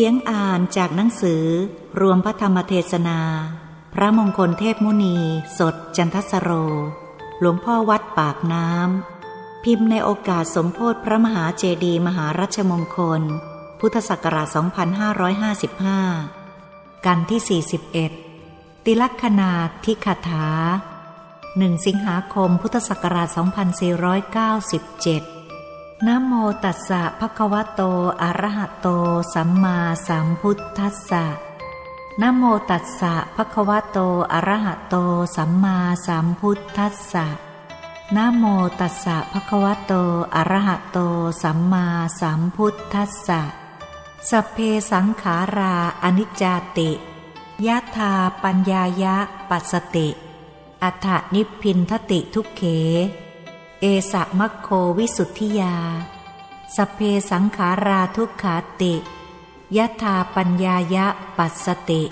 เสียงอ่านจากหนังสือรวมพระธรรมเทศนา พระมงคลเทพมุนี สดจันทสโร หลวงพ่อวัดปากน้ำ พิมพ์ในโอกาสสมโพธิพระมหาเจดีมหารัชมงคล พุทธศักราช 2555 กันที่ 41 ติลักษณาทิคาถาหนึ่งสิงหาคมพุทธศักราช 2497 นะโมตัสสะภะคะวะโต อะระหะโต สัมมาสัมพุทธัสสะนะโมตัสสะภะคะวะโต อะระหะโต สัมมาสัมพุทธัสสะนะโมตัสสะภะคะวะโต อะระหะโต สัมมาสัมพุทธัสสะสัพเพสังขาราอนิจจติยะธาปัญญายะปัสสติ อัฏฐนิพพินทติทุกเข เอสะมัคโควิสุทธิยา สเพสังขาราทุกขาติยะธาปัญญายะปัสสติ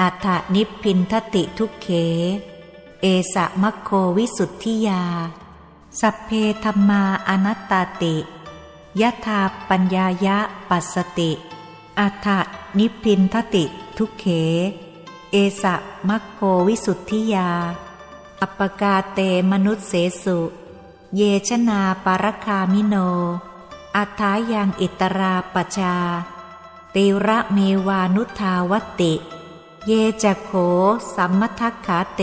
อัฏฐนิพพินทติทุกเข เอสะมัคโควิสุทธิยาสเพธรรมาอนัตตาติยะธาปัญญายะปัสสติ อัฏฐนิพพินทติทุกเข เอสะมัคโควิสุทธิยา อัปกาเตมนุษเสสุ เยชนาปารคามิโน อัฏฐายังอิตราปชา ติระเมวานุทาวติ เยจะโขสัมมทักขาเต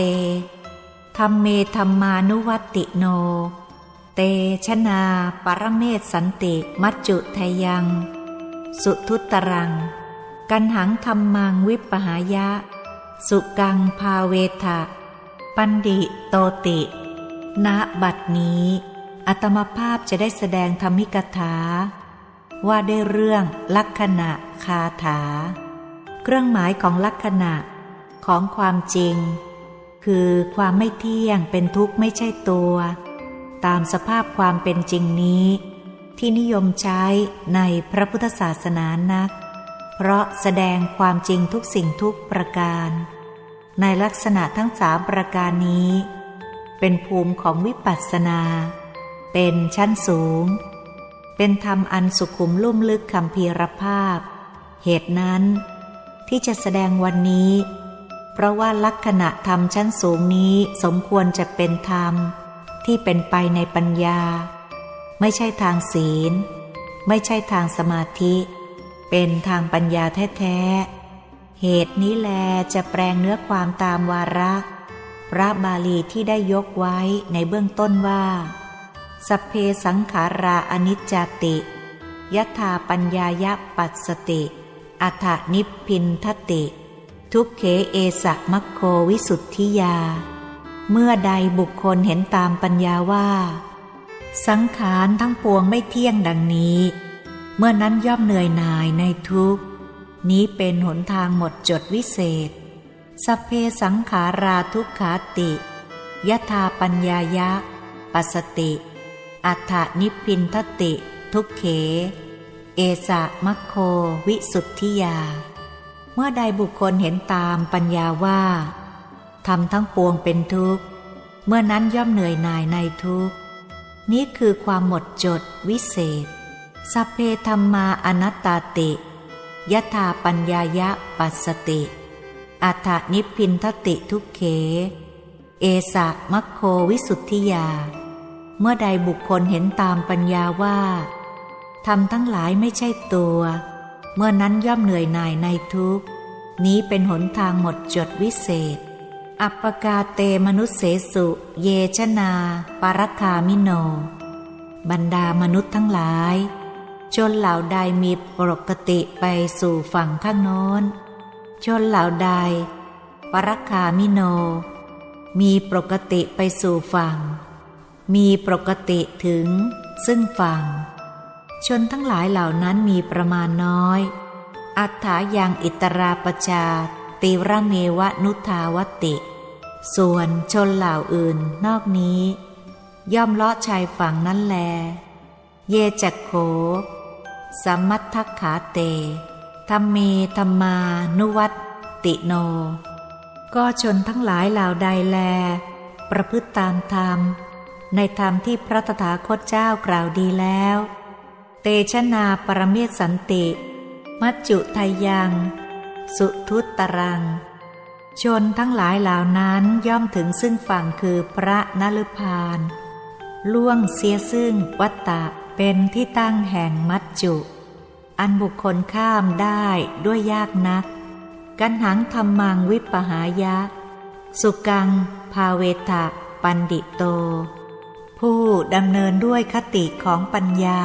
ธรรมเมธรรมานุวัติโน เตชนาปรเมศสันติมัจจุทยัง สุทุตรัง กันหังธรรมังวิปหายะ สุกังภาเวทะ ปันดิโตติ ณบัดนี้อัตมภาพจะได้แสดงธรรมิกถา ว่าได้เรื่องลักษณะคาถา เครื่องหมายของลักษณะของความจริง คือความไม่เที่ยงเป็นทุกข์ไม่ใช่ตัว ตามสภาพความเป็นจริงนี้ ที่นิยมใช้ในพระพุทธศาสนานัก เพราะแสดงความจริงทุกสิ่งทุกประการ ในลักษณะทั้งสามประการนี้ เป็นภูมิของวิปัสสนา เป็นชั้นสูง เป็นธรรมอันสุขุมลุ่มลึกคำพีรภาพ เหตุนั้น ที่จะแสดงวันนี้ เพราะว่าลักษณะธรรมชั้นสูงนี้สมควรจะเป็นธรรม ที่เป็นไปในปัญญา ไม่ใช่ทางศีล ไม่ใช่ทางสมาธิ เป็นทางปัญญาแท้เหตุนี้แลจะแปลงเนื้อความตามวาระ ระบาลีที่ได้ยกไว้ในเบื้องต้นว่าสเพสังขาราอนิจจติยถาปัญญายปัสสติ อัฏนิพพินทติ ทุกเขเอสะมัคโควิสุทธิยา เมื่อใดบุคคลเห็นตามปัญญาว่า สังขารทั้งปวงไม่เที่ยงดังนี้ เมื่อนั้นย่อมเหนื่อยหน่ายในทุกนี้เป็นหนทางหมดจดวิเศษ สเพสังขาราทุกขาติยถาปัญญายะ ปัสติ อัฏฐนิพินทติ ทุกเข เอสะมัคโควิสุทธิยา เมื่อใดบุคคลเห็นตามปัญญาว่าทำทั้งปวงเป็นทุกข์ เมื่อนั้นย่อมเหนื่อยหน่ายในทุกข์ นี้คือความหมดจดวิเศษ สัพเพธรรมาอนัตตาติยะธาปัญญายะปัสสติ อัฏฐนิพินทติทุกเข เอสะมัคโควิสุทธิยา เมื่อใดบุคคลเห็นตามปัญญาว่าทำทั้งหลายไม่ใช่ตัว เมื่อนั้นย่อมเหนื่อยหน่ายในทุกนี้เป็นหนทางหมดจดวิเศษ อัปปกาเตมนุษเสสุ เยชนา ปารคามิโน บรรดามนุษย์ทั้งหลาย ชนเหล่าใดมีปกติไปสู่ฝั่งข้างโน้น ชนเหล่าใด ปรคามิโน มีปกติไปสู่ฝั่ง มีปกติถึง ซึ่งฝั่ง ชนทั้งหลายเหล่านั้นมีประมาณน้อย อัฏฐายังอิตราปชาติระเมวะนุทาวติ ส่วนชนเหล่าอื่นนอกนี้ ย่อมเลาะชายฝั่งนั้นแล เยจักโข สัมมัทธขาเต ธรรมเมธรรมานุวัตติโน ก็ชนทั้งหลายเหล่าใดแล ประพฤติตามธรรม ในธรรมที่พระตถาคตเจ้ากล่าวดีแล้ว เตชนาปรเมศสันติ มัจจุทายัง สุทุตตรัง ชนทั้งหลายเหล่านั้นย่อมถึงซึ่งฝั่งคือพระนฤพานล่วงเสียซึ่งวัตตะเป็นที่ตั้งแห่งมัจจุ อันบุคคลข้ามได้ด้วยยากนัก กันหังธรรมังวิปหายะ สุกัง ภาเวทะปันดิโต ผู้ดำเนินด้วยคติของปัญญา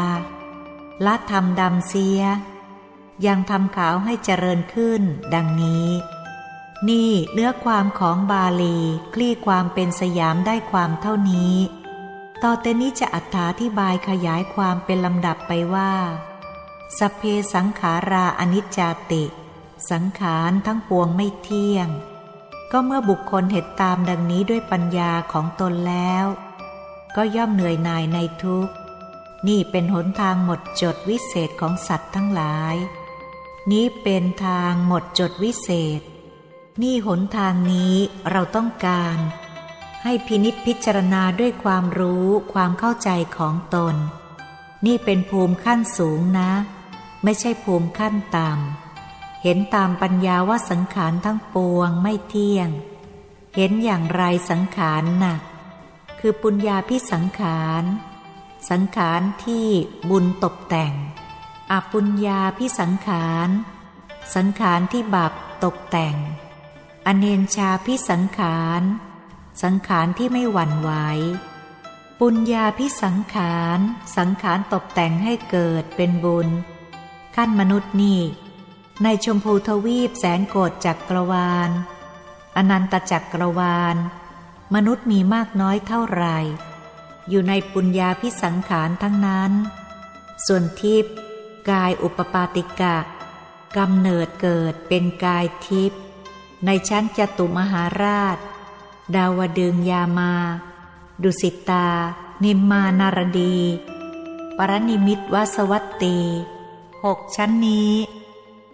ละธรรมดำเสีย ยังทำขาวให้เจริญขึ้นดังนี้ นี่เนื้อความของบาลีคลี่ความเป็นสยามได้ความเท่านี้ ต่อเตนี้จะอธิบายขยายความเป็นลำดับไปว่า สเพสังขาราอนิจจติ สังขารทั้งปวงไม่เที่ยง ก็เมื่อบุคคลเห็นตามดังนี้ด้วยปัญญาของตนแล้ว ก็ย่อมเหนื่อยหน่ายในทุกนี่เป็นหนทางหมดจดวิเศษของสัตว์ทั้งหลาย นี้เป็นทางหมดจดวิเศษ นี่หนทางนี้เราต้องการ ให้พินิษพิจารณาด้วยความรู้ความเข้าใจของตน นี่เป็นภูมิขั้นสูงนะ ไม่ใช่ภูมิขั้นต่ำเห็นตามปัญญาว่าสังขารทั้งปวงไม่เที่ยง เห็นอย่างไรสังขารหนักคือปุญญาพิสังขาร สังขารที่บุญตกแต่งอปุญญาพิสังขาร สังขารที่บาปตกแต่ง อเนนชาพิสังขาร สังขารที่ไม่หวั่นไหวปุญญาพิสังขาร สังขารตกแต่งให้เกิดเป็นบุญ ขั้นมนุษย์นี่ ในชมพูทวีปแสนโกรธจักรวาล อนันตจักกรวาล มนุษย์มีมากน้อยเท่าไหร่ อยู่ในปุญญาพิสังขารทั้งนั้น ส่วนทิพย์กายอุปปาติกะกำเนิดเกิดเป็นกายทิพย์ในชั้นจตุมหาราช ดาวดึงยามา ดุสิตา นิมมานารดี ปรนิมิตวสวัตตี หกชั้นนี้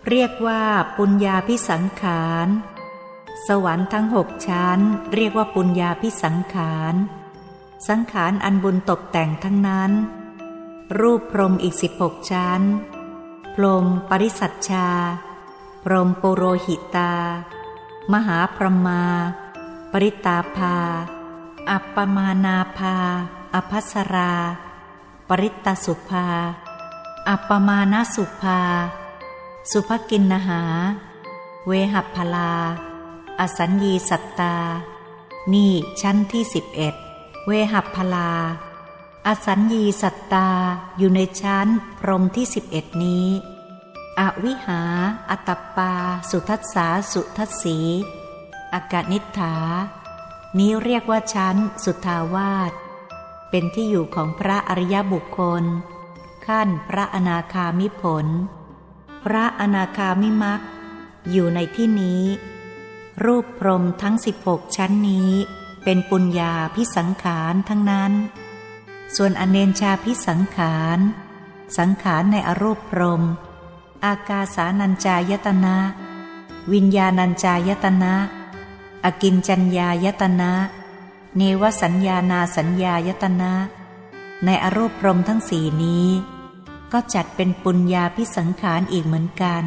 เรียกว่าปุญญาพิสังขาร สวรรค์ทั้งหกชั้น เรียกว่าปุญญาพิสังขาร สังขารอันบุญตกแต่งทั้งนั้น รูปพรมอีกสิบหกชั้น พรมปริสัชชา พรมปุโรหิตา มหาพรมา ปริตาภา อัปปมานาภาอภัสรา ปริตาสุภา อัปปมานาสุภา สุภกินนหา เวหัพลา อสัญญีสัตตา นี่ชั้นที่สิบเอ็ดเวหัพลา อสัญญีสัตตาอยู่ในชั้นพรมที่สิบเอ็ดนี้ อวิหาอัตปา สุทัสสาสุทัสสีอากานิฐา นี้เรียกว่าชั้นสุทาวาส เป็นที่อยู่ของพระอริยบุคคล ขั้นพระอนาคามิผล พระอนาคามิมักอยู่ในที่นี้ รูปพรมทั้งสิบหกชั้นนี้ เป็นปุญญาพิสังขารทั้งนั้น ส่วนอเนนชาพิสังขาร สังขารในอรูปพรม อากาสานัญจายตนะ วิญญาณัญจายตนะ อกินจัญญายตนะ เนวสัญญานาสัญญายตนะ ในอรูปพรมทั้งสี่นี้ ก็จัดเป็นปุญญาพิสังขารอีกเหมือนกัน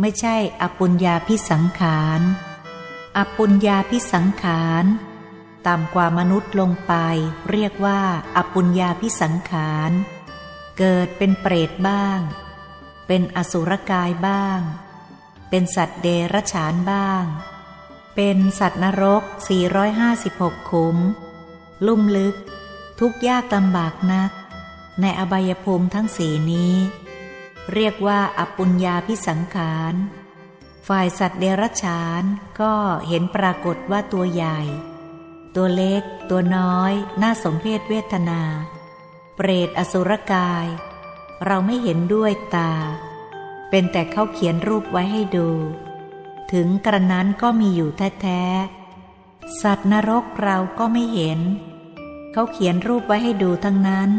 ไม่ใช่อปุญญาพิสังขารอปุญญาพิสังขารต่ำกว่ามนุษย์ลงไป เรียกว่าอปุญญาพิสังขาร เกิดเป็นเปรตบ้าง เป็นอสุรกายบ้าง เป็นสัตว์เดรัจฉานบ้าง เป็นสัตว์นรก 456 ขุม ลุ่มลึก ทุกยากลำบากนัก ในอบายภูมิทั้งสีนี้ เรียกว่าอปุญญาพิสังขาร ฝ่ายสัตว์เดรัจฉานก็เห็นปรากฏว่าตัวใหญ่ ตัวเล็ก ตัวน้อย น่าสมเพศเวทนา เปรตอสุรกาย เราไม่เห็นด้วยตา เป็นแต่เขาเขียนรูปไว้ให้ดู ถึงกระนั้นก็มีอยู่แท้ๆสัตว์นรกเราก็ไม่เห็น เขาเขียนรูปไว้ให้ดูทั้งนั้น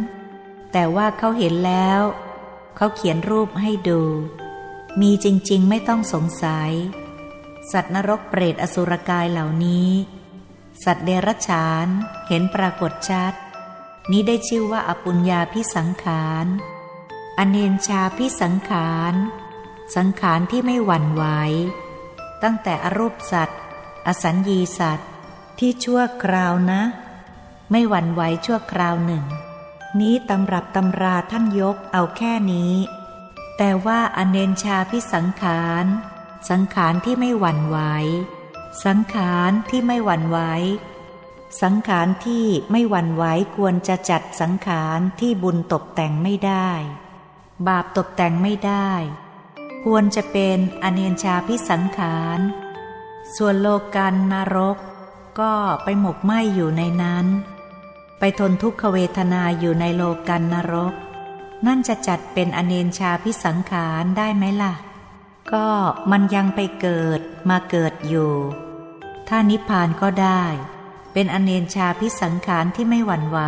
แต่ว่าเขาเห็นแล้ว เขาเขียนรูปให้ดู มีจริงๆไม่ต้องสงสัย สัตว์นรกเปรตอสุรกายเหล่านี้ สัตว์เดรัจฉานเห็นปรากฏชัด นี้ได้ชื่อว่าอปุญญาพิสังขาร อเนนชาพิสังขาร สังขารที่ไม่หวั่นไหว ตั้งแต่อรูปสัตว์ อสัญญีสัตว์ที่ชั่วคราวนะ ไม่หวั่นไหวชั่วคราวหนึ่ง นี้ตำรับตำราท่านยกเอาแค่นี้ แต่ว่าอเนนชาพิสังขาร สังขารที่ไม่หวั่นไหว สังขารที่ไม่หวั่นไหว สังขารที่ไม่หวั่นไหวควรจะจัดสังขารที่บุญตกแต่งไม่ได้ บาปตกแต่งไม่ได้ ควรจะเป็นอเนนชาพิสังขาร ส่วนโลกันนรกก็ไปหมกไหมอยู่ในนั้น ไปทนทุกขเวทนาอยู่ในโลกันนรก นั่นจะจัดเป็นอเนชาพิสังขารได้ไหมล่ะ ก็มันยังไปเกิดมาเกิดอยู่ ถ้านิพพานก็ได้ เป็นอเนชาพิสังขารที่ไม่หวั่นไหว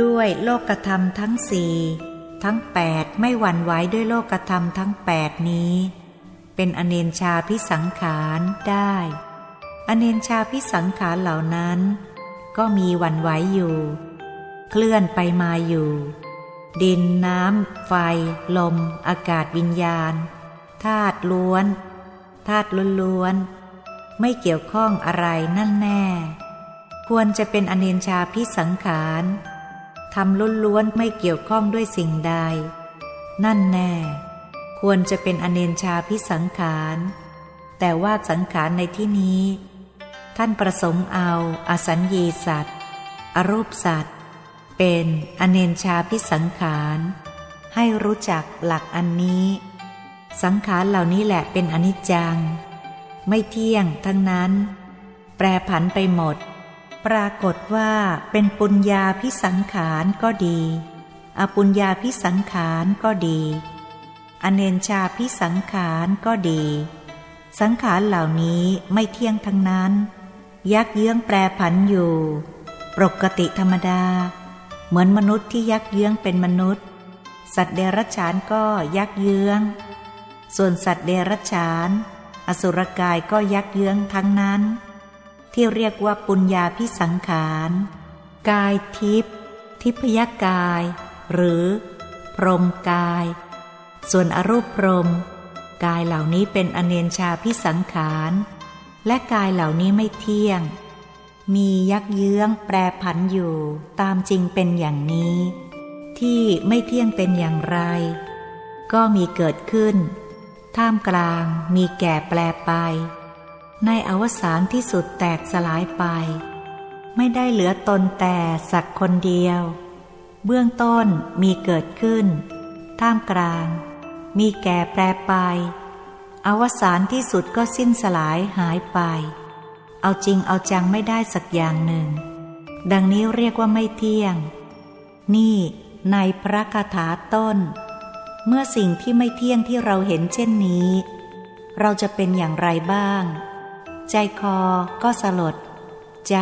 ด้วยโลกธรรมทั้งสี่ทั้งแปดไม่หวั่นไหวด้วยโลกธรรมทั้งแปดนี้ เป็นอเนนชาพิสังขารได้ อเนนชาพิสังขารเหล่านั้น ก็มีวันไหวอยู่ เคลื่อนไปมาอยู่ ดินน้ำ ไฟ ลม อากาศวิญญาณธาตุล้วนธาตุล้วนไม่เกี่ยวข้องอะไรนั่นแน่ ควรจะเป็นอเนนชาพิสังขารทำล้วนๆไม่เกี่ยวข้องด้วยสิ่งใด นั่นแน่ ควรจะเป็นอเนนชาพิสังขารแต่ว่าสังขารในที่นี้ ท่านประสงค์เอาอาสัญญีสัตว์ อรูปสัตว์ เป็นอเนนชาพิสังขาร ให้รู้จักหลักอันนี้ สังขารเหล่านี้แหละเป็นอนิจจัง ไม่เที่ยงทั้งนั้น แปรผันไปหมด ปรากฏว่าเป็นปุญญาพิสังขารก็ดี อปุญญาพิสังขารก็ดี อเนนชาพิสังขารก็ดี สังขารเหล่านี้ไม่เที่ยงทั้งนั้น ยักเยื้องแปรผันอยู่ ปกติธรรมดา เหมือนมนุษย์ที่ยักเยื้องเป็นมนุษย์ สัตว์เดรัจฉานก็ยักเยื้อง ส่วนสัตว์เดรัจฉาน อสุรกายก็ยักเยื้องทั้งนั้น ที่เรียกว่าปุญญาพิสังขาร กายทิพย์ทิพยกาย หรือพรมกาย ส่วนอรูปพรม กายเหล่านี้เป็นอเนนชาพิสังขาร และกายเหล่านี้ไม่เที่ยง มียักเยื้องแปรผันอยู่ตามจริงเป็นอย่างนี้ ที่ไม่เที่ยงเป็นอย่างไร ก็มีเกิดขึ้น ท่ามกลางมีแก่แปรไป ในอวสานที่สุดแตกสลายไป ไม่ได้เหลือตนแต่สักคนเดียว เบื้องต้นมีเกิดขึ้น ท่ามกลาง มีแก่แปรไป อวสานที่สุดก็สิ้นสลายหายไป เอาจริงเอาจังไม่ได้สักอย่างหนึ่ง ดังนี้เรียกว่าไม่เที่ยง นี่ในพระคาถาต้น เมื่อสิ่งที่ไม่เที่ยงที่เราเห็นเช่นนี้ เราจะเป็นอย่างไรบ้าง ใจคอก็สลด ใจ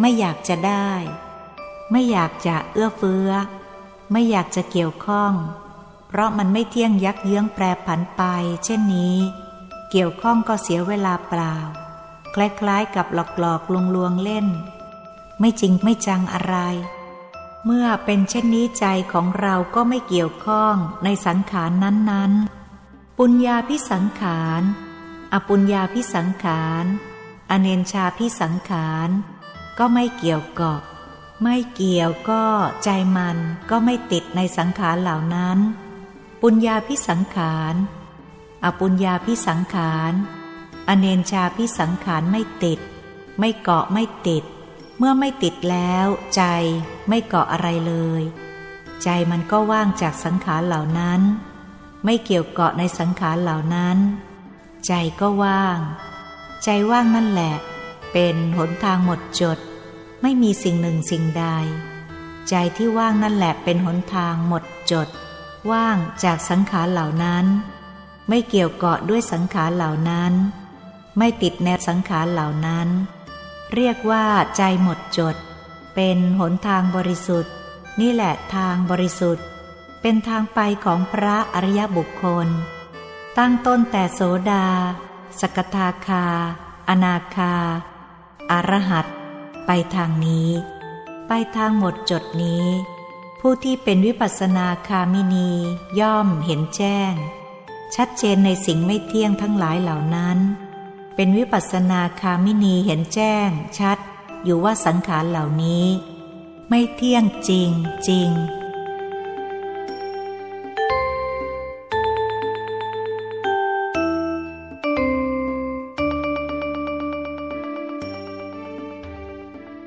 ไม่อยากจะได้ ไม่อยากจะเอื้อเฟื้อ ไม่อยากจะเกี่ยวข้อง เพราะมันไม่เที่ยงยักเยื้องแปรผันไป เช่นนี้ เกี่ยวข้องก็เสียเวลาเปล่า คล้ายๆกับหลอกหลลวงลวงเล่น ไม่จริงไม่จังอะไร เมื่อเป็นเช่นนี้ใจของเราก็ไม่เกี่ยวข้องในสังขารนั้นๆ ปุญญาพิสังขารอปุญญาพิสังขารอเนนชาพิสังขารก็ไม่เกี่ยวเกาะ ไม่เกี่ยวก็ใจมันก็ไม่ติดในสังขารเหล่านั้น ปุญญาพิสังขาร อปุญญาพิสังขาร อเนนชาพิสังขารไม่ติด ไม่เกาะไม่ติด เมื่อไม่ติดแล้ว ใจไม่เกาะอะไรเลย ใจมันก็ว่างจากสังขารเหล่านั้น ไม่เกี่ยวเกาะในสังขารเหล่านั้น ใจก็ว่าง ใจว่างนั่นแหละ เป็นหนทางหมดจด ไม่มีสิ่งหนึ่งสิ่งใด ใจที่ว่างนั่นแหละเป็นหนทางหมดจด ว่างจากสังขารเหล่านั้น ไม่เกี่ยวเกาะด้วยสังขารเหล่านั้น ไม่ติดแนบสังขารเหล่านั้น เรียกว่าใจหมดจด เป็นหนทางบริสุทธิ์ นี่แหละทางบริสุทธิ์ เป็นทางไปของพระอริยบุคคล ตั้งต้นแต่โสดา สกทาคา อนาคา อารหัตไปทางนี้ ไปทางหมดจดนี้ ผู้ที่เป็นวิปัสสนาคามินีย่อมเห็นแจ้ง ชัดเจนในสิ่งไม่เที่ยงทั้งหลายเหล่านั้น เป็นวิปัสสนาคามินีเห็นแจ้ง ชัด อยู่ว่าสังขารเหล่านี้ ไม่เที่ยงจริงจริง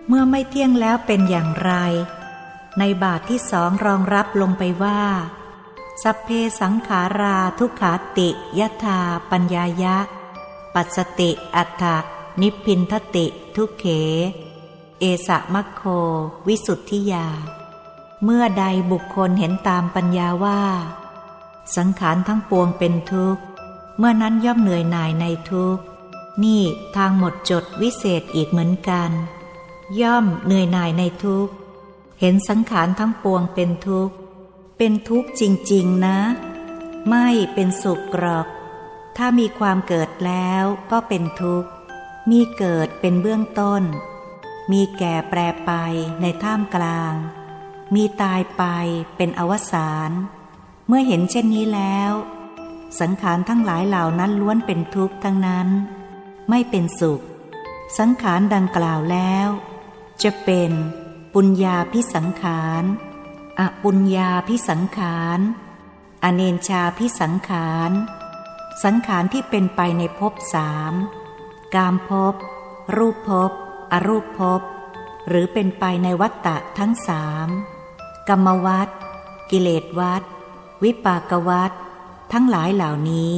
เมื่อไม่เที่ยงแล้วเป็นอย่างไร ในบาทที่สองรองรับลงไปว่า สัพเพสังขาราทุกขาติยถาปัญญายะ ปัสติอัตถนิพินทติทุเข เอสะมัคโค วิสุทธิยา เมื่อใดบุคคลเห็นตามปัญญาว่า สังขารทั้งปวงเป็นทุกข์ เมื่อนั้นย่อมเหนื่อยหน่ายในทุกข์ นี่ทางหมดจดวิเศษอีกเหมือนกัน ย่อมเหนื่อยหน่ายในทุกข์ เห็นสังขารทั้งปวงเป็นทุกข์ เป็นทุกข์จริง ๆ นะ ไม่เป็นสุขกรอก ถ้ามีความเกิดแล้วก็เป็นทุกข์ มีเกิดเป็นเบื้องต้น มีแก่แปรไปในท่ามกลาง มีตายไปเป็นอวสานเมื่อเห็นเช่นนี้แล้ว สังขารทั้งหลายเหล่านั้นล้วนเป็นทุกข์ทั้งนั้น ไม่เป็นสุข สังขารดังกล่าวแล้ว จะเป็นปุญญาพิสังขาร อปุญญาพิสังขาร อเนนชาพิสังขาร สังขารที่เป็นไปในภพสามกามภพ รูปภพ อรูปภพ หรือเป็นไปในวัฏฏะทั้งสามกรรมวัฏกิเลสวัฏวิปากวัฏทั้งหลายเหล่านี้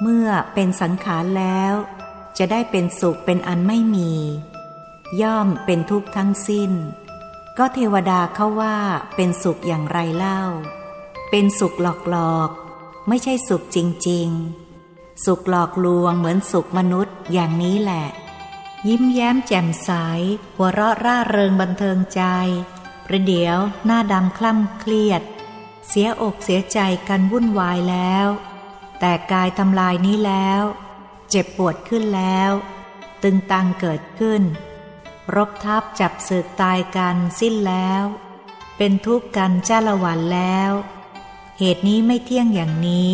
เมื่อเป็นสังขารแล้ว จะได้เป็นสุขเป็นอันไม่มี ย่อมเป็นทุกข์ทั้งสิ้น ก็เทวดาเขาว่าเป็นสุขอย่างไรเล่า เป็นสุขหลอกๆ ไม่ใช่สุขจริงๆ สุขหลอกลวงเหมือนสุขมนุษย์อย่างนี้แหละ ยิ้มแย้มแจ่มใส หัวเราะร่าเริงบันเทิงใจ ประเดี๋ยวหน้าดำคล่ำเครียด เสียอกเสียใจกันวุ่นวายแล้ว แต่กายทำลายนี้แล้ว เจ็บปวดขึ้นแล้ว ตึงตังเกิดขึ้น รบทับจับศึกตายกันสิ้นแล้ว เป็นทุกข์กันจ้าละวันแล้ว เหตุนี้ไม่เที่ยงอย่างนี้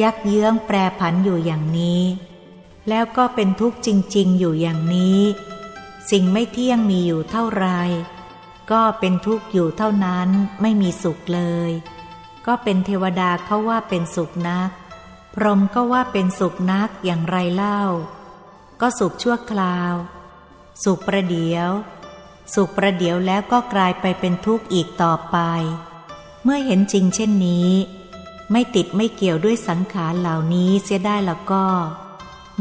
ยักเยื้องแปรผันอยู่อย่างนี้ แล้วก็เป็นทุกข์จริง ๆ อยู่อย่างนี้ สิ่งไม่เที่ยงมีอยู่เท่าไร ก็เป็นทุกข์อยู่เท่านั้นไม่มีสุขเลย ก็เป็นเทวดาเขาว่าเป็นสุขนัก พรหมก็ว่าเป็นสุขนักอย่างไรเล่า ก็สุขชั่วคราว สุขประเดียว สุขประเดียวแล้วก็กลายไปเป็นทุกข์อีกต่อไป เมื่อเห็นจริงเช่นนี้ ไม่ติดไม่เกี่ยวด้วยสังขารเหล่านี้เสียได้แล้วก็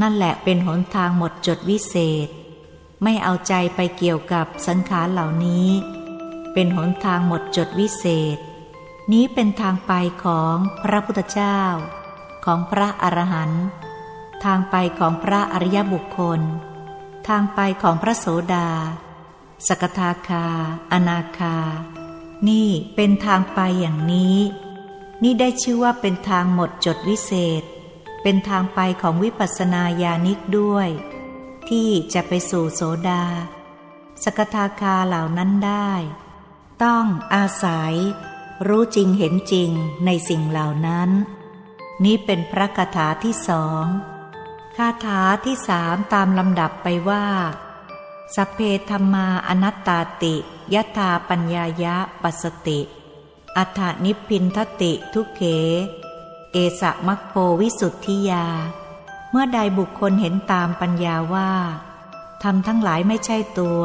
นั่นแหละเป็นหนทางหมดจดวิเศษ ไม่เอาใจไปเกี่ยวกับสังขารเหล่านี้ เป็นหนทางหมดจดวิเศษ นี้เป็นทางไปของพระพุทธเจ้า ของพระอรหันต์ทางไปของพระอริยบุคคล ทางไปของพระโสดา สกทาคา อนาคา นี่เป็นทางไปอย่างนี้ นี่ได้ชื่อว่าเป็นทางหมดจดวิเศษ เป็นทางไปของวิปัสสนาญาณิกด้วย ที่จะไปสู่โสดา สกทาคาเหล่านั้นได้ ต้องอาศัย รู้จริงเห็นจริงในสิ่งเหล่านั้น นี้เป็นพระคาถาที่สอง คาถาที่สามตามลำดับไปว่า สัพเพธรรมาอนัตตาติยถาปัญญายะปัสติ อัฏฐนิพินทติทุเข เอสะมัคโปวิสุทธิยา เมื่อใดบุคคลเห็นตามปัญญาว่าทำทั้งหลายไม่ใช่ตัว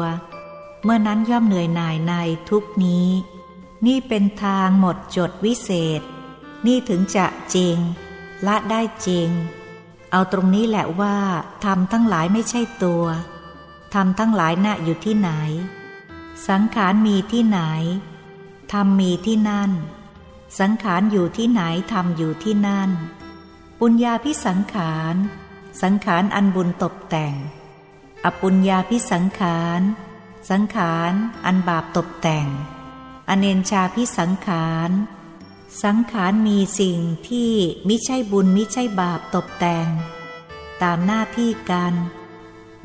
เมื่อนั้นย่อมเหนื่อยหน่ายในทุกนี้ นี่เป็นทางหมดจดวิเศษ นี่ถึงจะจริง ละได้จริง เอาตรงนี้แหละว่าทำทั้งหลายไม่ใช่ตัวทำทั้งหลายน่ะอยู่ที่ไหน สังขารมีที่ไหนธรรมมีที่นั่น สังขารอยู่ที่ไหนธรรมอยู่ที่นั่น ปุญญาพิสังขาร สังขารอันบุญตกแต่ง อปุญญาพิสังขาร สังขารอันบาปตกแต่ง อเนนชาพิสังขาร สังขารมีสิ่งที่มิใช่บุญมิใช่บาปตกแต่ง ตามหน้าที่กัน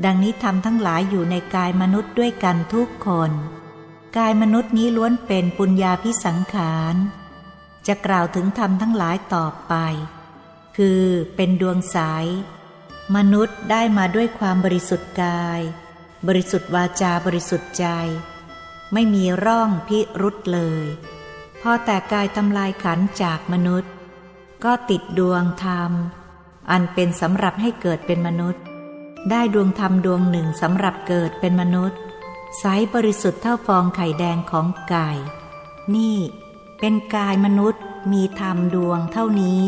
ดังนี้ทำทั้งหลายอยู่ในกายมนุษย์ด้วยกันทุกคน กายมนุษย์นี้ล้วนเป็นปุญญาพิสังขาร จะกล่าวถึงธรรมทั้งหลายต่อไป คือเป็นดวงใสมนุษย์ได้มาด้วยความบริสุทธิ์กาย บริสุทธิ์วาจาบริสุทธิ์ใจ ไม่มีร่องพิรุษเลย พอแต่กายทำลายขันจากมนุษย์ ก็ติดดวงธรรม อันเป็นสำหรับให้เกิดเป็นมนุษย์ ได้ดวงธรรมดวงหนึ่งสำหรับเกิดเป็นมนุษย์ใสบริสุทธิ์เท่าฟองไข่แดงของไก่ นี่เป็นกายมนุษย์มีธรรมดวงเท่านี้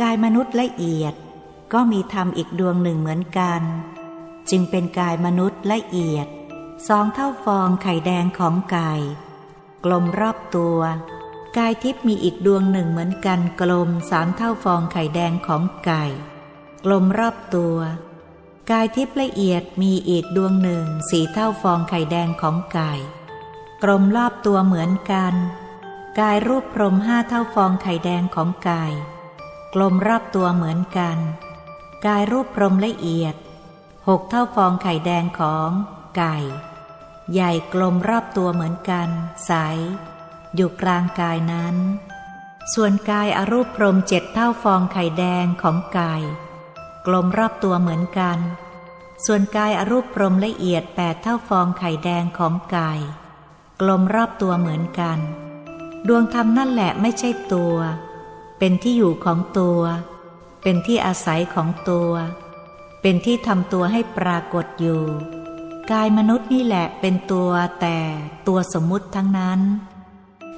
กายมนุษย์ละเอียด ก็มีธรรมอีกดวงหนึ่งเหมือนกัน จึงเป็นกายมนุษย์ละเอียดสองเท่าฟองไข่แดงของไก่ กลมรอบตัว กายทิพย์มีอีกดวงหนึ่งเหมือนกันกลมสามเท่าฟองไข่แดงของไก่ กลมรอบตัว กายทิพย์ละเอียดมีอีกดวงหนึ่งสีเท่าฟองไข่แดงของไก่ กลมรอบตัวเหมือนกัน กายรูปพรมห้าเท่าฟองไข่แดงของไก่กลมรอบตัวเหมือนกัน กายรูปพรมละเอียดหกเท่าฟองไข่แดงของไก่ ใหญ่กลมรอบตัวเหมือนกัน ใส อยู่กลางกายนั้น ส่วนกายอรูปพรมเจ็ดเท่าฟองไข่แดงของไก่กลมรอบตัวเหมือนกัน ส่วนกายอรูปพรมละเอียดแปดเท่าฟองไข่แดงของไก่กลมรอบตัวเหมือนกัน ดวงธรรมนั่นแหละไม่ใช่ตัว เป็นที่อยู่ของตัว เป็นที่อาศัยของตัว เป็นที่ทำตัวให้ปรากฏอยู่ กายมนุษย์นี่แหละเป็นตัวแต่ตัวสมมุติทั้งนั้น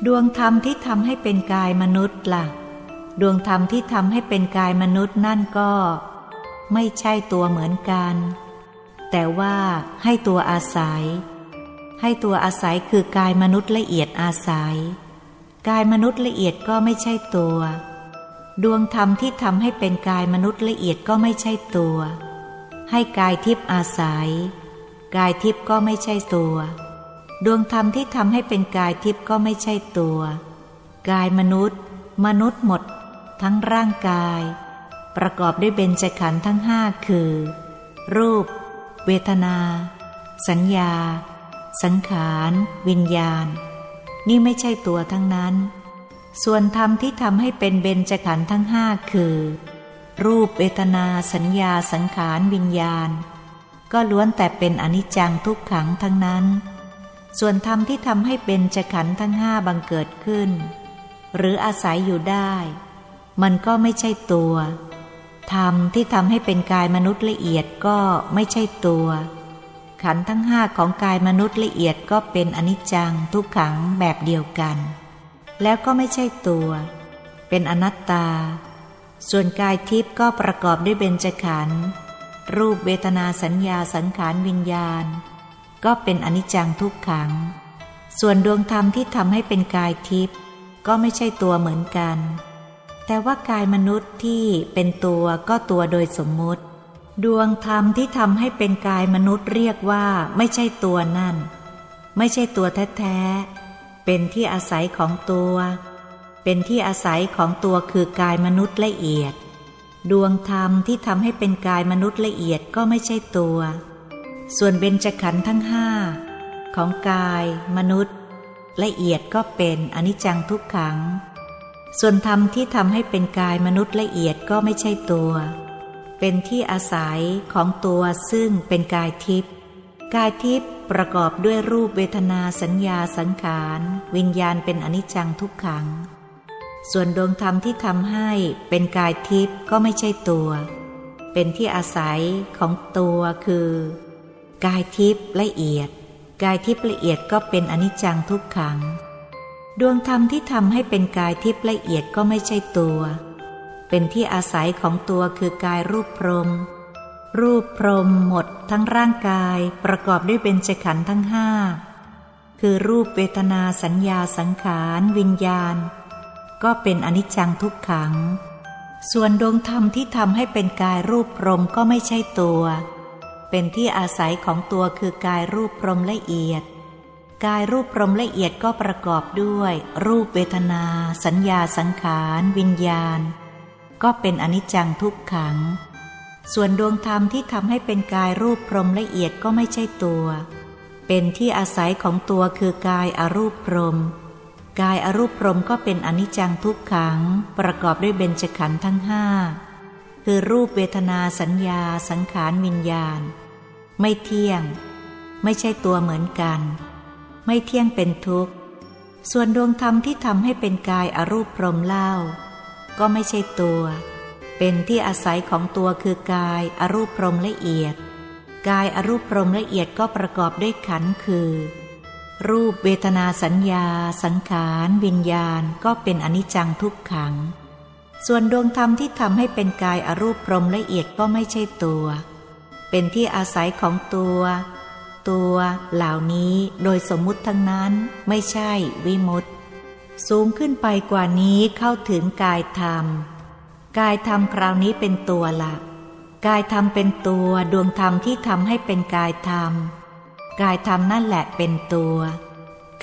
ดวงธรรมที่ทำให้เป็นกายมนุษย์ละ่ะ ดวงธรรมที่ทำให้เป็นกายมนุษย์นั่นก็ ไม่ใช่ตัวเหมือนกัน แต่ว่าให้ตัวอาศัย ให้ตัวอาศัยคือกายมนุษย์ละเอียดอาศัย กายมนุษย์ละเอียดก็ไม่ใช่ตัว ดวงธรรมที่ทำให้เป็นกายมนุษย์ละเอียดก็ไม่ใช่ตัว ให้กายทิพย์อาศัย กายทิพย์ก็ไม่ใช่ตัว ดวงธรรมที่ทำให้เป็นกายทิพย์ก็ไม่ใช่ตัว กายมนุษย์ มนุษย์หมด ทั้งร่างกาย ประกอบด้วยเบญจขันธ์ทั้งห้าคือ รูป เวทนา สัญญา สังขาร วิญญาณ นี่ไม่ใช่ตัวทั้งนั้น ส่วนธรรมที่ทำให้เป็นเบญจขันธ์ทั้งห้าคือ รูปเวทนา สัญญา สังขาร วิญญาณ ก็ล้วนแต่เป็นอนิจจังทุกขังทั้งนั้น ส่วนธรรมที่ทำให้เป็นจขันทั้งห้าบังเกิดขึ้น หรืออาศัยอยู่ได้ มันก็ไม่ใช่ตัว ธรรมที่ทำให้เป็นกายมนุษย์ละเอียดก็ไม่ใช่ตัว ขันทั้งห้าของกายมนุษย์ละเอียดก็เป็นอนิจจังทุกขังแบบเดียวกัน แล้วก็ไม่ใช่ตัว เป็นอนัตตา ส่วนกายทิพย์ก็ประกอบด้วยเบญจขันธ์ รูปเวทนาสัญญาสังขารวิญญาณ ก็เป็นอนิจจังทุกขัง ส่วนดวงธรรมที่ทำให้เป็นกายทิพย์ก็ไม่ใช่ตัวเหมือนกัน แต่ว่ากายมนุษย์ที่เป็นตัวก็ตัวโดยสมมุติ ดวงธรรมที่ทำให้เป็นกายมนุษย์เรียกว่าไม่ใช่ตัวนั่น ไม่ใช่ตัวแท้ๆ เป็นที่อาศัยของตัว เป็นที่อาศัยของตัวคือกายมนุษย์ละเอียด ดวงธรรมที่ทำให้เป็นกายมนุษย์ละเอียดก็ไม่ใช่ตัว ส่วนเบญจขันธ์ทั้งห้าของกายมนุษย์ ละเอียดก็เป็นอนิจจังทุกขัง ส่วนธรรมที่ทำให้เป็นกายมนุษย์ละเอียดก็ไม่ใช่ตัว เป็นที่อาศัยของตัวซึ่งเป็นกายทิพย์ กายทิพย์ประกอบด้วยรูปเวทนาสัญญาสังขาร วิญญาณเป็นอนิจจังทุกขัง ส่วนดวงธรรมที่ทำให้เป็นกายทิพย์ก็ไม่ใช่ตัว เป็นที่อาศัยของตัวคือ กายทิพย์ละเอียด กายทิพย์ละเอียดก็เป็นอนิจจังทุกขัง ดวงธรรมที่ทำให้เป็นกายทิพย์ละเอียดก็ไม่ใช่ตัว เป็นที่อาศัยของตัวคือกายรูปพรม รูปพรมหมดทั้งร่างกายประกอบด้วยเป็นจขันธ์ทั้งห้าคือรูปเวทนาสัญญาสังขาร วิญญาณ ก็เป็นอนิจจังทุกขัง ส่วนดวงธรรมที่ทำให้เป็นกายรูปพรมก็ไม่ใช่ตัว เป็นที่อาศัยของตัวคือกายรูปพรมละเอียด กายรูปพรมละเอียดก็ประกอบด้วย รูปเวทนา สัญญาสังขาร วิญญาณ ก็เป็นอนิจจังทุกขัง ส่วนดวงธรรมที่ทำให้เป็นกายรูปพรมละเอียดก็ไม่ใช่ตัว เป็นที่อาศัยของตัวคือกายอรูปพรม กายอรูปพรมก็เป็นอนิจจังทุกขัง ประกอบด้วยเบญจขันธ์ทั้งห้าคือรูปเวทนาสัญญา สังขารวิญญาณ ไม่เที่ยง ไม่ใช่ตัวเหมือนกัน ไม่เที่ยงเป็นทุกข์ ส่วนดวงธรรมที่ทำให้เป็นกายอรูปพรมเล่า ก็ไม่ใช่ตัว เป็นที่อาศัยของตัวคือกายอรูปพรมละเอียด กายอรูปพรมละเอียดก็ประกอบด้วยขันธ์คือ รูปเวทนาสัญญา สังขารวิญญาณก็เป็นอนิจจังทุกขัง ส่วนดวงธรรมที่ทำให้เป็นกายอรูปพรมละเอียดก็ไม่ใช่ตัว เป็นที่อาศัยของตัว ตัวเหล่านี้โดยสมมุติทั้งนั้นไม่ใช่วิมุตติ สูงขึ้นไปกว่านี้เข้าถึงกายธรรม กายธรรมคราวนี้เป็นตัวละกายธรรมเป็นตัวดวงธรรมที่ทำให้เป็นกายธรรม กายธรรมนั่นแหละเป็นตัว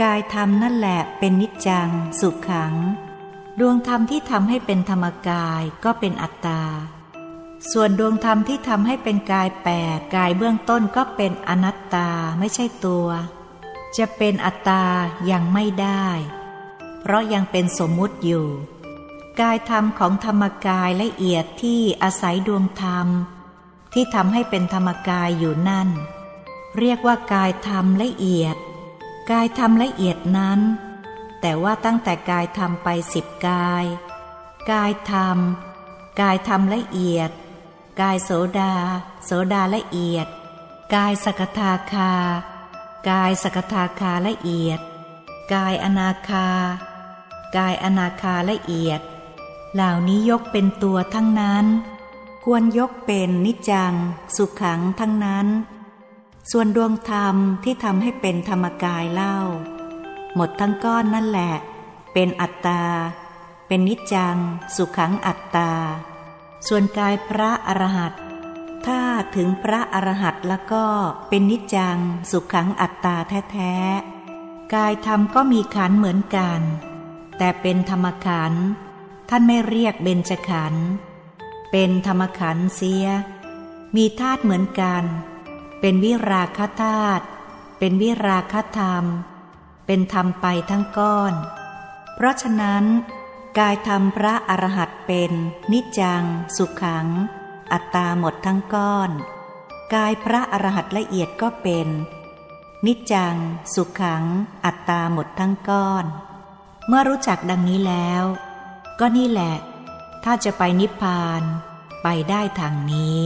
กายธรรมนั่นแหละเป็นนิจจัง สุขขัง ดวงธรรมที่ทำให้เป็นธรรมกายก็เป็นอัตตา ส่วนดวงธรรมที่ทำให้เป็นกายแปดกายเบื้องต้นก็เป็นอนัตตาไม่ใช่ตัว จะเป็นอัตตายังไม่ได้ เพราะยังเป็นสมมุติอยู่ กายธรรมของธรรมกายละเอียดที่อาศัยดวงธรรม ที่ทำให้เป็นธรรมกายอยู่นั่น เรียกว่ากายธรรมละเอียด กายธรรมละเอียดนั้น แต่ว่าตั้งแต่กายทำไปสิบกาย กายทำกายทำละเอียด กายโสดา โสดาละเอียด กายสกทาคา กายสกทาคาละเอียด กายอนาคา กายอนาคาละเอียด เหล่านี้ยกเป็นตัวทั้งนั้น ควรยกเป็นนิจัง สุขขังทั้งนั้น ส่วนดวงธรรมที่ทำให้เป็นธรรมกายเล่า หมดทั้งก้อนนั่นแหละ เป็นอัตตา เป็นนิจจัง สุขังอัตตา ส่วนกายพระอรหัตถ้าถึงพระอรหัตแล้วก็เป็นนิจจัง สุขังอัตตาแท้ๆ กายธรรมก็มีขันเหมือนกัน แต่เป็นธรรมขัน ท่านไม่เรียกเบญจขัน เป็นธรรมขันเสีย มีธาตุเหมือนกัน เป็นวิราคธาตุ เป็นวิราคธรรม เป็นธรรมไปทั้งก้อน เพราะฉะนั้นกายธรรมพระอรหัตเป็น นิจัง สุขัง อัตตาหมดทั้งก้อน กายพระอรหัตละเอียดก็เป็น นิจัง สุขัง อัตตาหมดทั้งก้อน เมื่อรู้จักดังนี้แล้ว ก็นี่แหละ ถ้าจะไปนิพพาน ไปได้ทางนี้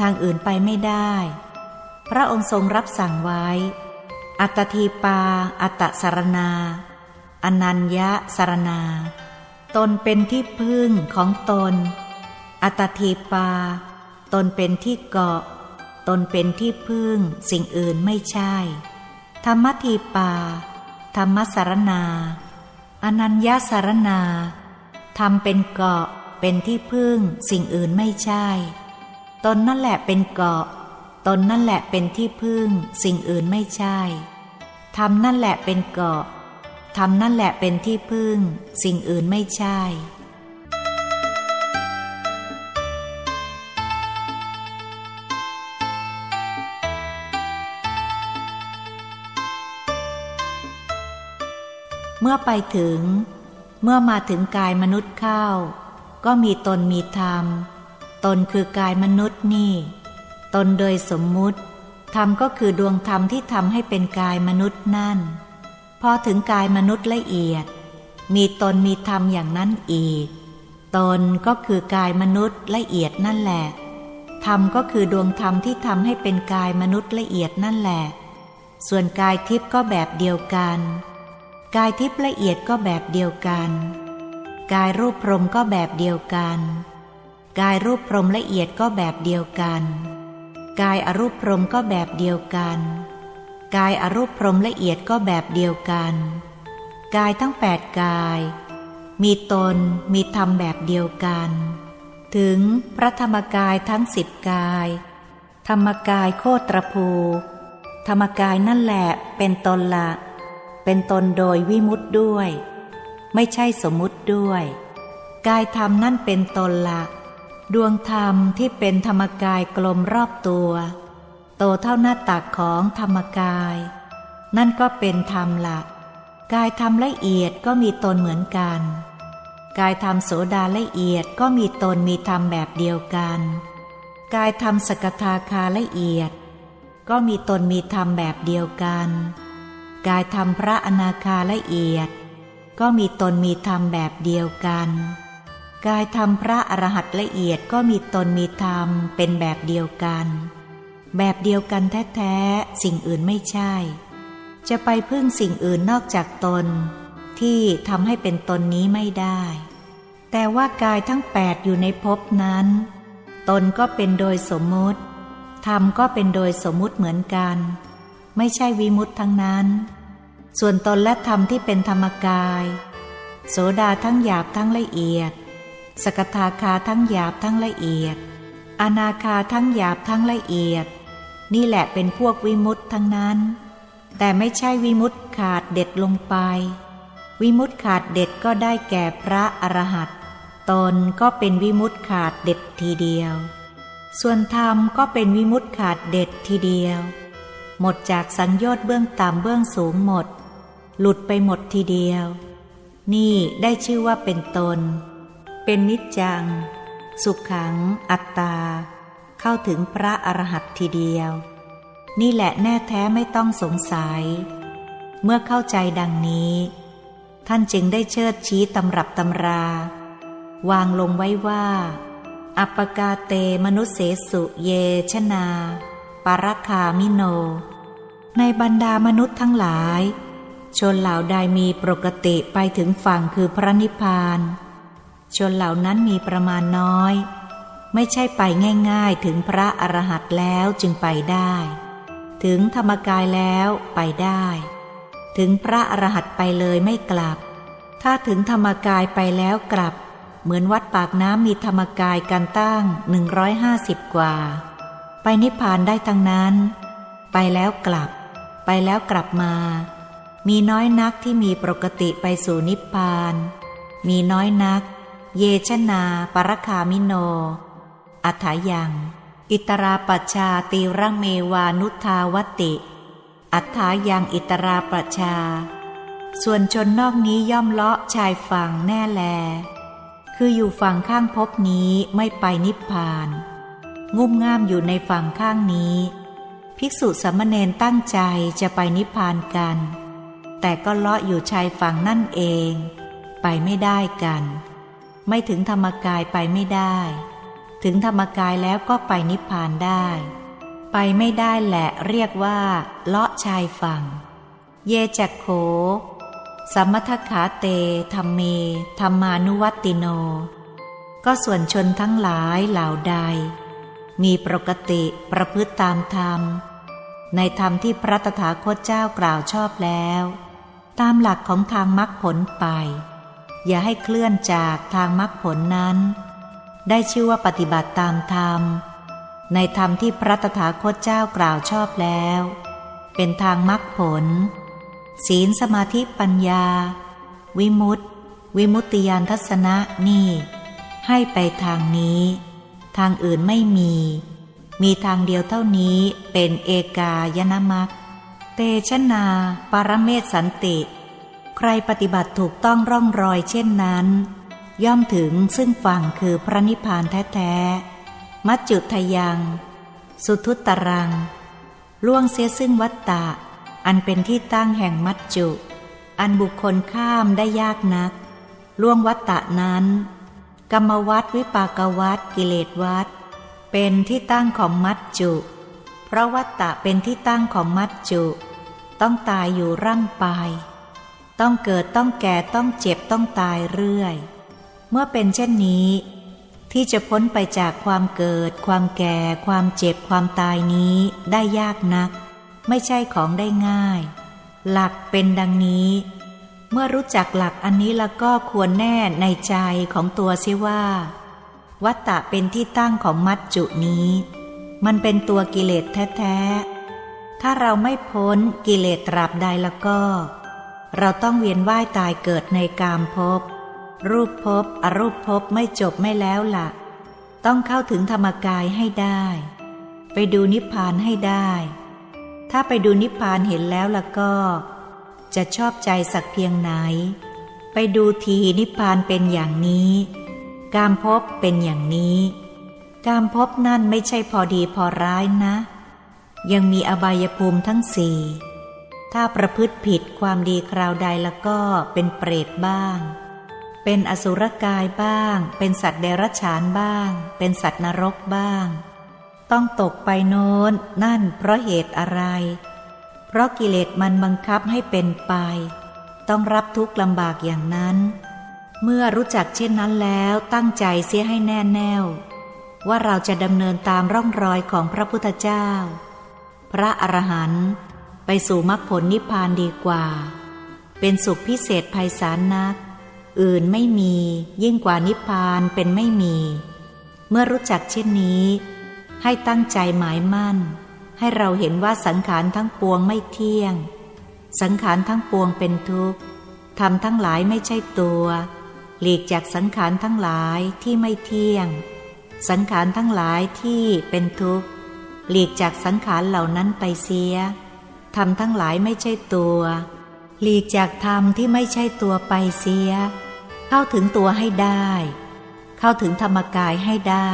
ทางอื่นไปไม่ได้ พระองค์ทรงรับสั่งไว้ อัตทีปา อัตสารนา อนัญญะสารนา ตนเป็นที่พึ่งของตน อัตทีปา ตนเป็นที่เกาะ ตนเป็นที่พึ่ง สิ่งอื่นไม่ใช่ ธรรมทีปา ธรรมสารนา อนัญญาสารนาทำเป็นเกาะเป็นที่พึ่ง สิ่งอื่นไม่ใช่ ตนนั่นแหละเป็นเกาะ ตนนั่นแหละเป็นที่พึ่ง สิ่งอื่นไม่ใช่ทำนั่นแหละเป็นเกาะทำนั่นแหละเป็นที่พึ่ง สิ่งอื่นไม่ใช่ เมื่อไปถึง เมื่อมาถึงกายมนุษย์เข้า ก็มีตนมีธรรม ตนคือกายมนุษย์นี่ ตนโดยสมมุติธรรมก็คือดวงธรรมที่ทำให้เป็นกายมนุษย์นั่น พอถึงกายมนุษย์ละเอียด มีตนมีธรรมอย่างนั้นอีก ตนก็คือกายมนุษย์ละเอียดนั่นแหละ ธรรมก็คือดวงธรรมที่ทำให้เป็นกายมนุษย์ละเอียดนั่นแหละ ส่วนกายทิพย์ก็แบบเดียวกัน กายทิพย์ละเอียดก็แบบเดียวกัน กายรูปพรมก็แบบเดียวกัน กายรูปพรมละเอียดก็แบบเดียวกันก กายอรูปพรมก็แบบเดียวกัน กายอรูปพรมละเอียดก็แบบเดียวกัน กายทั้งแปดกาย มีตนมีธรรมแบบเดียวกัน ถึงพระธรรมกายทั้งสิบกาย ธรรมกายโคตรภู ธรรมกายนั่นแหละเป็นตนละ เป็นตนโดยวิมุตด้วย ไม่ใช่สมมุติด้วย กายธรรมนั่นเป็นตนละ ดวงธรรมที่เป็นธรรมกายกลมรอบตัว โตเท่าหน้าตักของธรรมกาย นั่นก็เป็นธรรมละกายธรรมละเอียดก็มีตนเหมือนกัน กายธรรมโสดาละเอียดก็มีตนมีธรรมแบบเดียวกัน กายธรรมสกทาคาละเอียด ก็มีตนมีธรรมแบบเดียวกัน กายธรรมพระอนาคาละเอียด ก็มีตนมีธรรมแบบเดียวกัน กายธรรมพระอรหัตละเอียดก็มีตนมีธรรมเป็นแบบเดียวกัน แบบเดียวกันแท้ๆ สิ่งอื่นไม่ใช่ จะไปพึ่งสิ่งอื่นนอกจากตน ที่ทำให้เป็นตนนี้ไม่ได้ แต่ว่ากายทั้งแปดอยู่ในภพนั้น ตนก็เป็นโดยสมมุติ ธรรมก็เป็นโดยสมมุติเหมือนกัน ไม่ใช่วิมุตทั้งนั้น ส่วนตนและธรรมที่เป็นธรรมกาย โสดาทั้งหยาบทั้งละเอียด สกทาคาทั้งหยาบทั้งละเอียด อนาคาทั้งหยาบทั้งละเอียด นี่แหละเป็นพวกวิมุตทั้งนั้น แต่ไม่ใช่วิมุตขาดเด็ดลงไป วิมุตขาดเด็ดก็ได้แก่พระอรหัตตนก็เป็นวิมุตขาดเด็ดทีเดียว ส่วนธรรมก็เป็นวิมุตขาดเด็ดทีเดียว หมดจากสังโยชน์เบื้องต่ำเบื้องสูงหมด หลุดไปหมดทีเดียว นี่ได้ชื่อว่าเป็นตน เป็นนิจจัง สุขขัง อัตตา เข้าถึงพระอรหัตทีเดียว นี่แหละแน่แท้ไม่ต้องสงสัย เมื่อเข้าใจดังนี้ ท่านจึงได้เชิดชี้ตำรับตำรา วางลงไว้ว่า อัปกาเตมนุเสสุเยชนา ปารคามิโน ในบรรดามนุษย์ทั้งหลาย ชนเหล่าใดมีปกติไปถึงฝั่งคือพระนิพพาน ชนเหล่านั้นมีประมาณน้อย ไม่ใช่ไปง่าย ๆ ถึงพระอรหันต์แล้วจึงไปได้ ถึงธรรมกายแล้วไปได้ ถึงพระอรหันต์ไปเลยไม่กลับ ถ้าถึงธรรมกายไปแล้วกลับ เหมือนวัดปากน้ำมีธรรมกายกันตั้งหนึ่งร้อยห้าสิบกว่า ไปนิพพานได้ทั้งนั้น ไปแล้วกลับ ไปแล้วกลับมา มีน้อยนักที่มีปกติไปสู่นิพพาน มีน้อยนัก เยชนาปรคามิโน อัถายัง อิตราปัชาตีระเมวานุทาวติ อัฏฐายังอิตราปัชา ส่วนชนนอกนี้ย่อมเลาะชายฝั่งแน่แล คืออยู่ฝั่งข้างพบนี้ไม่ไปนิพพาน งุ่มง่ามอยู่ในฝั่งข้างนี้ ภิกษุสมณเณรตั้งใจจะไปนิพพานกัน แต่ก็เลาะอยู่ชายฝั่งนั่นเอง ไปไม่ได้กัน ไม่ถึงธรรมกายไปไม่ได้ ถึงธรรมกายแล้วก็ไปนิพพานได้ ไปไม่ได้แหละเรียกว่า เลาะชายฝั่ง เยจักโข สมมทขาเตธรรมเมธรรมานุวัตติโน ก็ส่วนชนทั้งหลายเหล่าใด มีปกติประพฤติตามธรรม ในธรรมที่พระตถาคตเจ้ากล่าวชอบแล้ว ตามหลักของทางมรรคผลไป อย่าให้เคลื่อนจากทางมรรคผลนั้น ได้ชื่อว่าปฏิบัติตามธรรม ในธรรมที่พระตถาคตเจ้ากล่าวชอบแล้ว เป็นทางมรรคผล ศีลสมาธิปัญญา วิมุตติ วิมุตติยานทัศนะนี่ ให้ไปทางนี้ ทางอื่นไม่มี มีทางเดียวเท่านี้เป็นเอกายนามัคเตชนา ปรเมศสันติ ใครปฏิบัติถูกต้องร่องรอยเช่นนั้น ย่อมถึงซึ่งฝั่งคือพระนิพพานแท้ๆ มัจจุทยัง สุทุตรัง ล่วงเสียซึ่งวัตตะ อันเป็นที่ตั้งแห่งมัจจุ อันบุคคลข้ามได้ยากนัก ล่วงวัตตะนั้น กรรมวัดวิปากวัดกิเลสวัดเป็นที่ตั้งของมัจจุเพราะวัตตะเป็นที่ตั้งของมัจจุ ต้องตายอยู่ร่ำไป ต้องเกิดต้องแก่ต้องเจ็บต้องตายเรื่อย เมื่อเป็นเช่นนี้ ที่จะพ้นไปจากความเกิด ความแก่ ความเจ็บความตายนี้ได้ยากนัก ไม่ใช่ของได้ง่าย หลักเป็นดังนี้ เมื่อรู้จักหลักอันนี้แล้วก็ควรแน่ในใจของตัวเสียว่า วัตตะเป็นที่ตั้งของมัจจุนี้ มันเป็นตัวกิเลสแท้ๆถ้าเราไม่พ้นกิเลสตราบใดแล้วก็ เราต้องเวียนว่ายตายเกิดในกามภพ รูปภพ อรูปภพไม่จบไม่แล้วละ่ะ ต้องเข้าถึงธรรมกายให้ได้ ไปดูนิพพานให้ได้ ถ้าไปดูนิพพานเห็นแล้วล่ะก็ จะชอบใจสักเพียงไหน ไปดูทีนิพพานเป็นอย่างนี้ การพบเป็นอย่างนี้ การพบนั่นไม่ใช่พอดีพอร้ายนะ ยังมีอบายภูมิทั้งสี่ ถ้าประพฤติผิดความดีคราวใดแล้วก็เป็นเปรตบ้าง เป็นอสุรกายบ้าง เป็นสัตว์เดรัจฉานบ้าง เป็นสัตว์นรกบ้าง ต้องตกไปโน้นนั่นเพราะเหตุอะไร เพราะกิเลสมันบังคับให้เป็นไป ต้องรับทุกข์ลำบากอย่างนั้น เมื่อรู้จักเช่นนั้นแล้วตั้งใจเสียให้แน่แน่วว่าเราจะดำเนินตามร่องรอยของพระพุทธเจ้า พระอรหันต์ ไปสู่มรรคผลนิพพานดีกว่า เป็นสุขพิเศษภัยสารนัก อื่นไม่มียิ่งกว่านิพพานเป็นไม่มี เมื่อรู้จักเช่นนี้ ให้ตั้งใจหมายมั่น ให้เราเห็นว่าสังขารทั้งปวงไม่เที่ยง สังขารทั้งปวงเป็นทุกข์ทำทั้งหลายไม่ใช่ตัว หลีกจากสังขารทั้งหลายที่ไม่เที่ยง สังขารทั้งหลายที่เป็นทุกข์หลีกจากสังขารเหล่านั้นไปเสีย ทำทั้งหลายไม่ใช่ตัว หลีกจากธรรมที่ไม่ใช่ตัวไปเสีย เข้าถึงตัวให้ได้ เข้าถึงธรรมกายให้ได้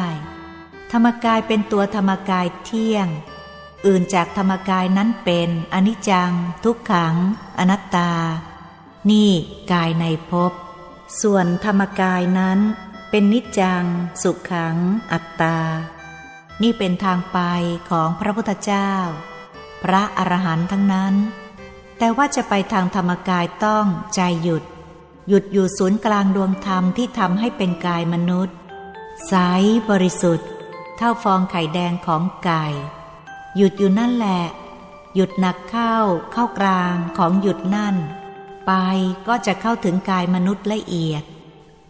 ธรรมกายเป็นตัวธรรมกายเที่ยง อื่นจากธรรมกายนั้นเป็นอนิจจัง ทุกขัง อนัตตา นี่กายในภพส่วนธรรมกายนั้นเป็นนิจจัง สุขขัง อัตตา นี่เป็นทางไปของพระพุทธเจ้า พระอรหันต์ทั้งนั้น แต่ว่าจะไปทางธรรมกายต้องใจหยุด หยุดอยู่ศูนย์กลางดวงธรรมที่ทำให้เป็นกายมนุษย์ใสบริสุทธิ์ เท่าฟองไข่แดงของไก่ หยุดอยู่นั่นแหละ หยุดหนักเข้าเข้ากลางของหยุดนั่น ไปก็จะเข้าถึงกายมนุษย์ละเอียด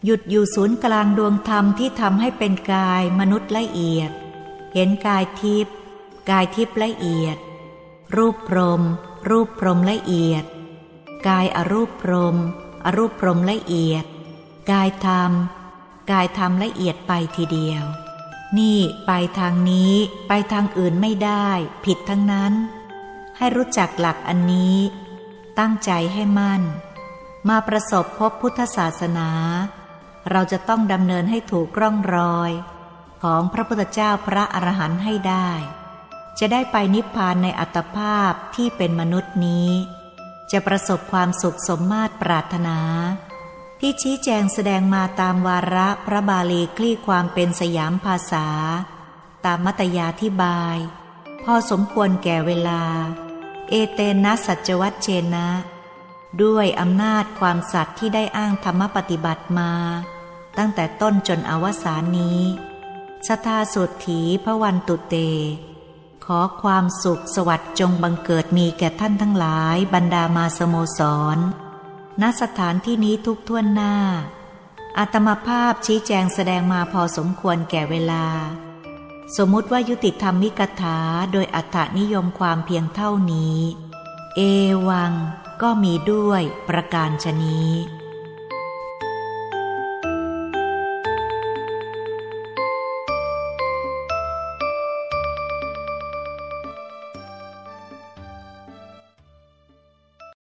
หยุดอยู่ศูนย์กลางดวงธรรมที่ทำให้เป็นกายมนุษย์ละเอียด เห็นกายทิพย์กายทิพย์ละเอียด รูปพรม รูปพรมละเอียด กายอรูปพรม อรูปพรมละเอียด กายธรรม กายธรรมละเอียดไปทีเดียว นี่ไปทางนี้ไปทางอื่นไม่ได้ ผิดทั้งนั้น ให้รู้จักหลักอันนี้ ตั้งใจให้มั่น มาประสบพบพุทธศาสนา เราจะต้องดำเนินให้ถูกร่องรอย ของพระพุทธเจ้าพระอรหันต์ให้ได้ จะได้ไปนิพพานในอัตภาพที่เป็นมนุษย์นี้ จะประสบความสุขสมมาตรปรารถนา ที่ชี้แจงแสดงมาตามวาระพระบาลีคลี่ความเป็นสยามภาษา ตามมัตยาธิบาย พอสมควรแก่เวลา เอเตนะสัจวัตเชนะ ด้วยอำนาจความสัตย์ที่ได้อ้างธรรมปฏิบัติมา ตั้งแต่ต้นจนอวสานนี้สทาสุดถีพระวันตุเต ขอความสุขสวัสดิ์จงบังเกิดมีแก่ท่านทั้งหลาย บรรดามาสโมสร ณสถานที่นี้ทุกท่วนหน้า อาตมาภาพชี้แจงแสดงมาพอสมควรแก่เวลา สมมุติว่ายุติธรรมมิกถาโดยอัตนิยมความเพียงเท่านี้ เอวังก็มีด้วยประการชนี้